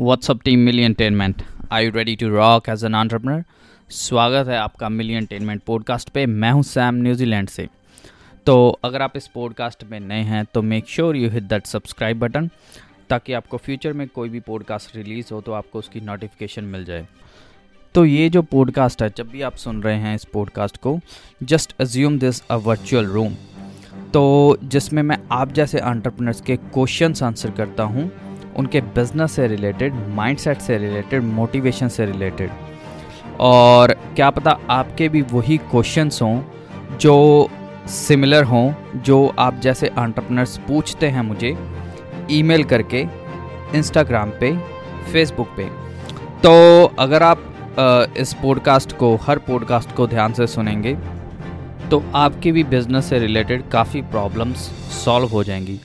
What's team team Milliontainment? I you ready to rock as an entrepreneur? स्वागत है आपका million टेनमेंट podcast पे मैं हूँ सैम न्यूजीलैंड से तो अगर आप इस पॉडकास्ट में नए हैं तो make sure you hit that subscribe button ताकि आपको फ्यूचर में कोई भी पॉडकास्ट रिलीज़ हो तो आपको उसकी नोटिफिकेशन मिल जाए तो ये जो पॉडकास्ट है, जब भी आप सुन रहे हैं इस पॉडकास्ट को just assume this a virtual room तो जिसमें मैं आप जैसे एंटरप्रेन्योर्स के क्वेश्चंस आंसर करता हूँ उनके बिज़नेस से रिलेटेड माइंडसेट से रिलेटेड मोटिवेशन से रिलेटेड और क्या पता आपके भी वही क्वेश्चंस हों जो सिमिलर हों, जो आप जैसे एंटरप्रेन्योर्स पूछते हैं मुझे ईमेल करके इंस्टाग्राम पे फेसबुक पे. तो अगर आप इस पॉडकास्ट को, हर पॉडकास्ट को ध्यान से सुनेंगे तो आपकी भी बिज़नेस से रिलेटेड काफ़ी प्रॉब्लम्स सॉल्व हो जाएँगी.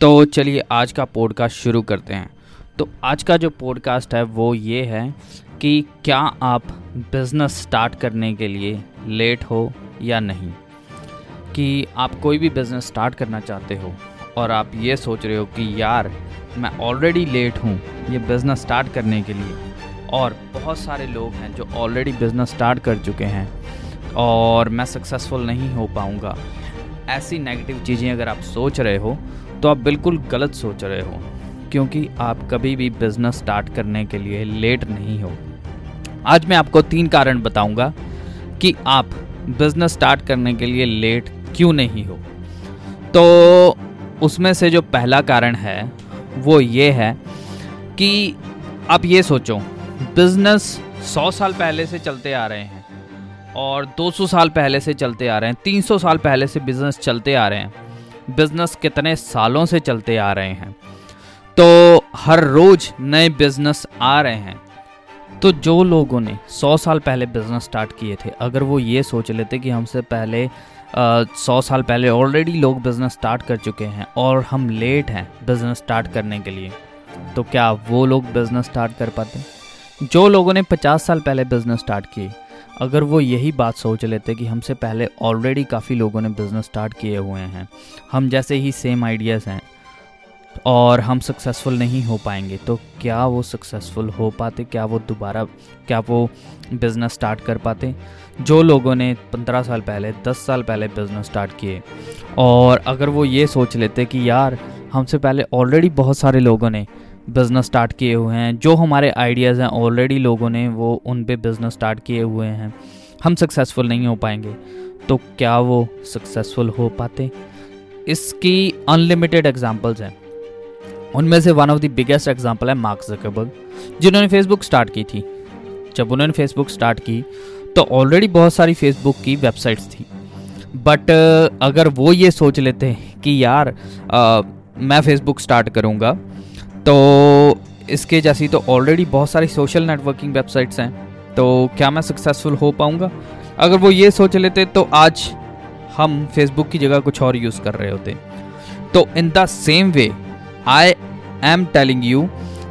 तो चलिए आज का पॉडकास्ट शुरू करते हैं। तो आज का जो पॉडकास्ट है, वो ये है कि क्या आप बिज़नेस स्टार्ट करने के लिए लेट हो या नहीं? कि आप कोई भी बिज़नेस स्टार्ट करना चाहते हो और आप ये सोच रहे हो कि यार, मैं ऑलरेडी लेट हूँ ये बिज़नेस स्टार्ट करने के लिए। और बहुत सारे लोग हैं जो ऑलरेडी बिज़नेस स्टार्ट कर चुके हैं और मैं सक्सेसफुल नहीं हो पाऊँगा। ऐसी नेगेटिव चीज़ें अगर आप सोच रहे हो तो आप बिल्कुल गलत सोच रहे हो, क्योंकि आप कभी भी बिज़नेस स्टार्ट करने के लिए लेट नहीं हो। आज मैं आपको तीन कारण बताऊँगा कि आप बिज़नेस स्टार्ट करने के लिए लेट क्यों नहीं हो। तो उसमें से जो पहला कारण है, वो ये है कि आप ये सोचो बिज़नेस सौ साल पहले से चलते आ रहे हैं और 200 साल पहले से चलते आ रहे हैं 300 साल पहले से बिज़नेस चलते आ रहे हैं। बिज़नेस कितने सालों से चलते आ रहे हैं। तो हर रोज नए बिज़नेस आ रहे हैं। तो जो लोगों ने 100 साल पहले बिज़नेस स्टार्ट किए थे, अगर वो ये सोच लेते कि हमसे पहले सौ साल पहले ऑलरेडी लोग बिज़नेस स्टार्ट कर चुके हैं और हम लेट हैं बिज़नेस स्टार्ट करने के लिए तो क्या वो लोग बिज़नेस स्टार्ट कर पाते? जो लोगों ने 50 साल पहले बिज़नेस स्टार्ट किए अगर वो यही बात सोच लेते कि हमसे पहले ऑलरेडी काफ़ी लोगों ने बिज़नेस स्टार्ट किए हुए हैं, हम जैसे ही सेम आइडियाज़ हैं और हम सक्सेसफुल नहीं हो पाएँगे तो क्या वो सक्सेसफुल हो पाते? क्या वो दोबारा, क्या वो बिज़नेस स्टार्ट कर पाते? जो लोगों ने पंद्रह साल पहले, दस साल पहले बिज़नेस स्टार्ट किए और अगर वो ये सोच लेते कि यार, हमसे पहले ऑलरेडी बहुत सारे लोगों ने बिज़नेस स्टार्ट किए हुए हैं। जो हमारे आइडियाज़ हैं ऑलरेडी लोगों ने वो उन पे बिज़नेस स्टार्ट किए हुए हैं। हम सक्सेसफुल नहीं हो पाएँगे। तो क्या वो सक्सेसफुल हो पाते? इसकी अनलिमिटेड एग्जांपल्स हैं। उनमें से one of the biggest example है मार्क जकरबर्ग जिन्होंने फेसबुक स्टार्ट की थी। जब उन्होंने फेसबुक स्टार्ट की तो ऑलरेडी बहुत सारी फेसबुक की वेबसाइट्स थी। बट अगर वो ये सोच लेते कि यार आ, मैं फेसबुक स्टार्ट करूँगा तो इसके जैसी तो ऑलरेडी बहुत सारी सोशल नेटवर्किंग वेबसाइट्स हैं तो क्या मैं सक्सेसफुल हो पाऊँगा? अगर वो ये सोच लेते तो आज हम फेसबुक की जगह कुछ और यूज़ कर रहे होते। तो in the same way I am telling you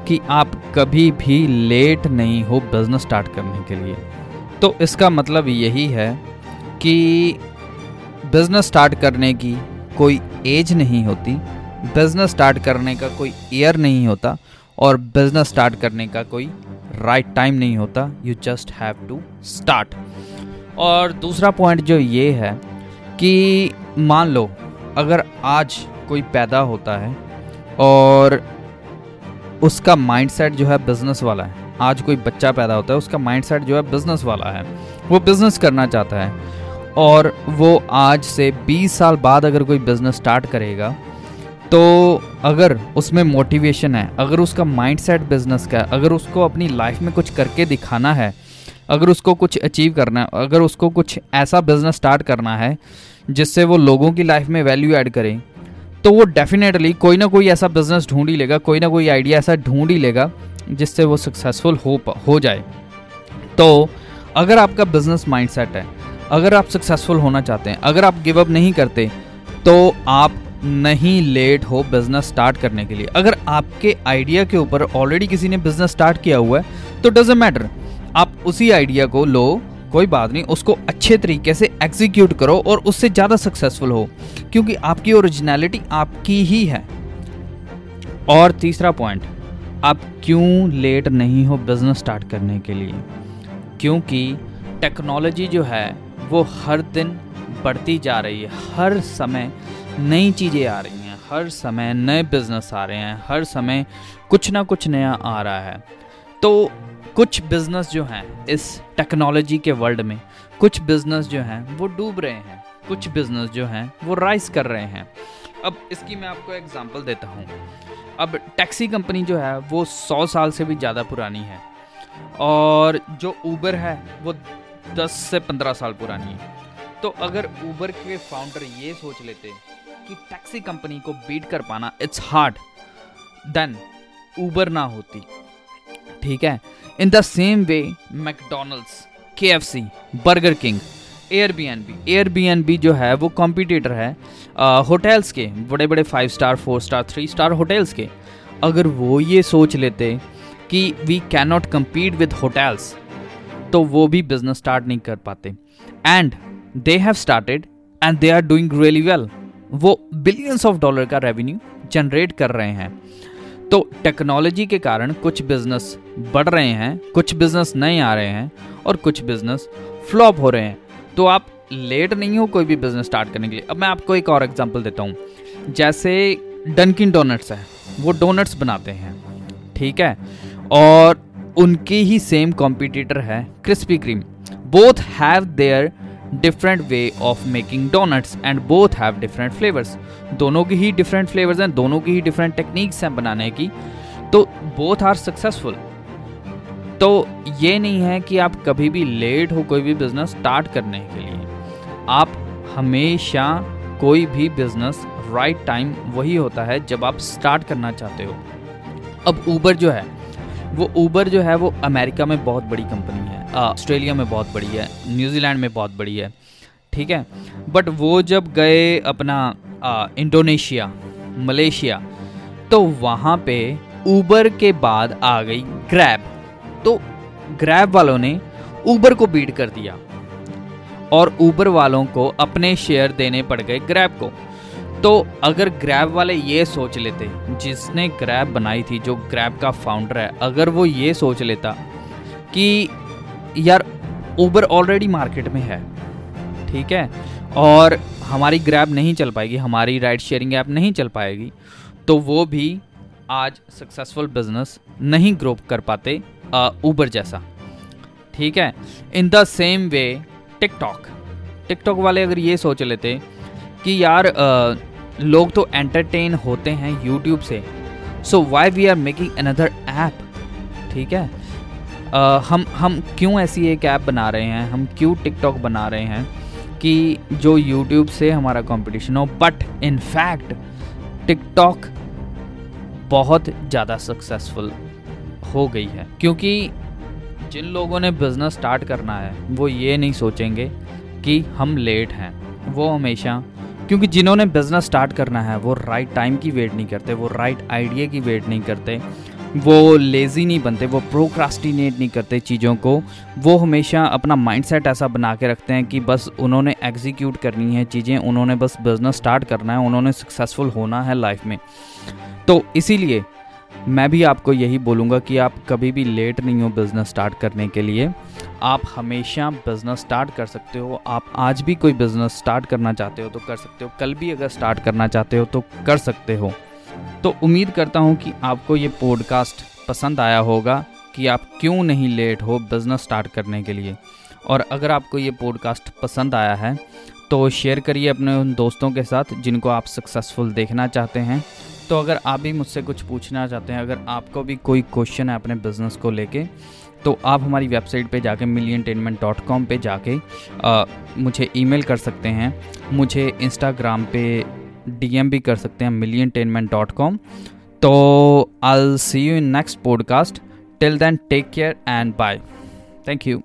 कि आप कभी भी लेट नहीं हो बिज़नेस स्टार्ट करने के लिए। तो इसका मतलब यही है कि बिज़नेस स्टार्ट करने की कोई एज नहीं होती। बिज़नेस स्टार्ट करने का कोई ईयर नहीं होता और बिज़नेस स्टार्ट करने का कोई राइट right टाइम नहीं होता। You just have to start और दूसरा पॉइंट जो ये है कि मान लो, अगर आज कोई पैदा होता है और उसका माइंडसेट जो है बिज़नेस वाला है, आज कोई बच्चा पैदा होता है, उसका माइंडसेट जो है बिज़नेस वाला है, वो बिज़नेस करना चाहता है और वो आज से 20 साल बाद अगर कोई बिज़नेस स्टार्ट करेगा तो अगर उसमें मोटिवेशन है, अगर उसका माइंड सेट बिज़नेस का है, अगर उसको अपनी लाइफ में कुछ करके दिखाना है, अगर उसको कुछ अचीव करना है, अगर उसको कुछ ऐसा बिज़नेस स्टार्ट करना है, जिससे वो लोगों की लाइफ में वैल्यू ऐड करें तो वो डेफिनेटली कोई ना कोई ऐसा बिज़नेस ढूंढ ही लेगा, कोई ना कोई आइडिया ऐसा ढूंढ ही लेगा, जिससे वो सक्सेसफुल हो हो जाए। तो अगर आपका बिज़नेस माइंडसेट है, अगर आप सक्सेसफुल होना चाहते हैं, अगर आप गिव अप नहीं करते तो आप नहीं लेट हो बिज़नेस स्टार्ट करने के लिए। अगर आपके आइडिया के ऊपर ऑलरेडी किसी ने बिज़नेस स्टार्ट किया हुआ है तो डजेंट मैटर आप उसी आइडिया को लो, कोई बात नहीं, उसको अच्छे तरीके से एग्जीक्यूट करो और उससे ज़्यादा सक्सेसफुल हो, क्योंकि आपकी ओरिजिनलिटी आपकी ही है। और तीसरा पॉइंट आप क्यों लेट नहीं हो बिज़नेस स्टार्ट करने के लिए? क्योंकि टेक्नोलॉजी जो है, वो हर दिन बढ़ती जा रही है, हर समय नई चीज़ें आ रही हैं। हर समय नए बिज़नेस आ रहे हैं। हर समय कुछ ना कुछ नया आ रहा है। तो कुछ बिज़नेस जो हैं इस टेक्नोलॉजी के वर्ल्ड में, कुछ बिज़नेस जो हैं वो डूब रहे हैं। कुछ बिज़नेस जो हैं वो राइस कर रहे हैं। अब इसकी मैं आपको एग्जांपल देता हूँ। अब टैक्सी कंपनी जो है वो सौ साल से भी ज़्यादा पुरानी है। और जो ऊबर है वो दस से पंद्रह साल पुरानी है। तो अगर ऊबर के फाउंडर ये सोच लेते कि टैक्सी कंपनी को बीट कर पाना इट्स हार्ड देन ऊबर ना होती। ठीक है? In the same way McDonald's K F C Burger King Airbnb Airbnb जो है, वो कॉम्पिटिटर है होटल्स के बड़े बड़े five star four star three star hotels के। अगर वो ये सोच लेते कि we can not compete with hotels तो वो भी बिज़नेस स्टार्ट नहीं कर पाते। And they have started and they are doing really well वो बिलियंस ऑफ़ डॉलर का रेवेन्यू जनरेट कर रहे हैं। तो टेक्नोलॉजी के कारण कुछ बिज़नेस बढ़ रहे हैं, कुछ बिज़नेस नहीं आ रहे हैं और कुछ बिज़नेस फ्लॉप हो रहे हैं। तो आप लेट नहीं हो कोई भी बिज़नेस स्टार्ट करने के लिए। अब मैं आपको एक और एग्जांपल देता हूँ। जैसे डनकिन डोनट्स है, वो डोनट्स बनाते हैं, ठीक है? और उनकी ही सेम कॉम्पिटिटर है Krispy Kreme both have their different way of making donuts and both have different flavours दोनों की ही डिफरेंट फ्लेवर्स हैं, दोनों की ही डिफरेंट टेक्निक्स हैं बनाने की। तो बोथ आर सक्सेसफुल तो ये नहीं है कि आप कभी भी लेट हो कोई भी बिज़नेस स्टार्ट करने के लिए। आप हमेशा कोई भी बिज़नेस राइट टाइम वही होता है जब आप स्टार्ट करना चाहते हो। अब ऊबर जो है, वो ऊबर जो है, वो अमेरिका में बहुत बड़ी कंपनी है। ऑस्ट्रेलिया में बहुत बड़ी है, न्यूजीलैंड में बहुत बड़ी है, ठीक है? बट वो जब गए अपना इंडोनेशिया, मलेशिया तो वहाँ पे ऊबर के बाद आ गई ग्रैब तो ग्रैब वालों ने ऊबर को बीट कर दिया और ऊबर वालों को अपने शेयर देने पड़ गए ग्रैब को। तो अगर ग्रैब वाले ये सोच लेते, जिसने ग्रैब बनाई थी, जो ग्रैब का फाउंडर है, अगर वो ये सोच लेता कि यार ऊबर ऑलरेडी मार्केट में है ठीक है? और हमारी ग्रैब नहीं चल पाएगी हमारी राइड शेयरिंग ऐप नहीं चल पाएगी तो वो भी आज सक्सेसफुल बिज़नेस नहीं ग्रो कर पाते ऊबर जैसा ठीक है? In the same way TikTok TikTok वाले अगर ये सोच लेते कि यार आ, लोग तो एंटरटेन होते हैं यूट्यूब से so why we are making another app ठीक है? आ, हम हम क्यों ऐसी एक ऐप बना रहे हैं? हम क्यों टिकटॉक बना रहे हैं कि जो यूट्यूब से हमारा कंपटीशन हो? बट इन फैक्ट टिकटॉक बहुत ज़्यादा सक्सेसफुल हो गई है। क्योंकि जिन लोगों ने बिज़नेस स्टार्ट करना है वो ये नहीं सोचेंगे कि हम लेट हैं। वो हमेशा क्योंकि जिन्होंने बिज़नेस स्टार्ट करना है वो राइट टाइम की वेट नहीं करते वो राइट आइडिया की वेट नहीं करते। वो लेज़ी नहीं बनते, वो प्रोक्रास्टिनेट नहीं करते चीज़ों को। वो हमेशा अपना माइंडसेट ऐसा बना के रखते हैं कि बस उन्होंने एग्जीक्यूट करनी है चीज़ें, उन्होंने बस बिज़नेस स्टार्ट करना है, उन्होंने सक्सेसफुल होना है लाइफ में। तो इसीलिए मैं भी आपको यही बोलूँगा कि आप कभी भी लेट नहीं हो बिज़नेस स्टार्ट करने के लिए। आप हमेशा बिज़नेस स्टार्ट कर सकते हो। आप आज भी कोई बिज़नेस स्टार्ट करना चाहते हो तो कर सकते हो। कल भी अगर स्टार्ट करना चाहते हो तो कर सकते हो। तो उम्मीद करता हूँ कि आपको ये पॉडकास्ट पसंद आया होगा कि आप क्यों नहीं लेट हो बिज़नेस स्टार्ट करने के लिए। और अगर आपको ये पॉडकास्ट पसंद आया है तो शेयर करिए अपने उन दोस्तों के साथ जिनको आप सक्सेसफुल देखना चाहते हैं। तो अगर आप भी मुझसे कुछ पूछना चाहते हैं अगर आपको भी कोई क्वेश्चन है अपने बिज़नेस को लेके तो आप हमारी वेबसाइट पे जाके मिलियन टेनमेंट डॉट कॉम पर जाके आ, मुझे ईमेल कर सकते हैं। मुझे इंस्टाग्राम पे डीएम भी कर सकते हैं मिली एंटेनमेंट डॉट कॉम तो I see you in next podcast till then take care and bye thank you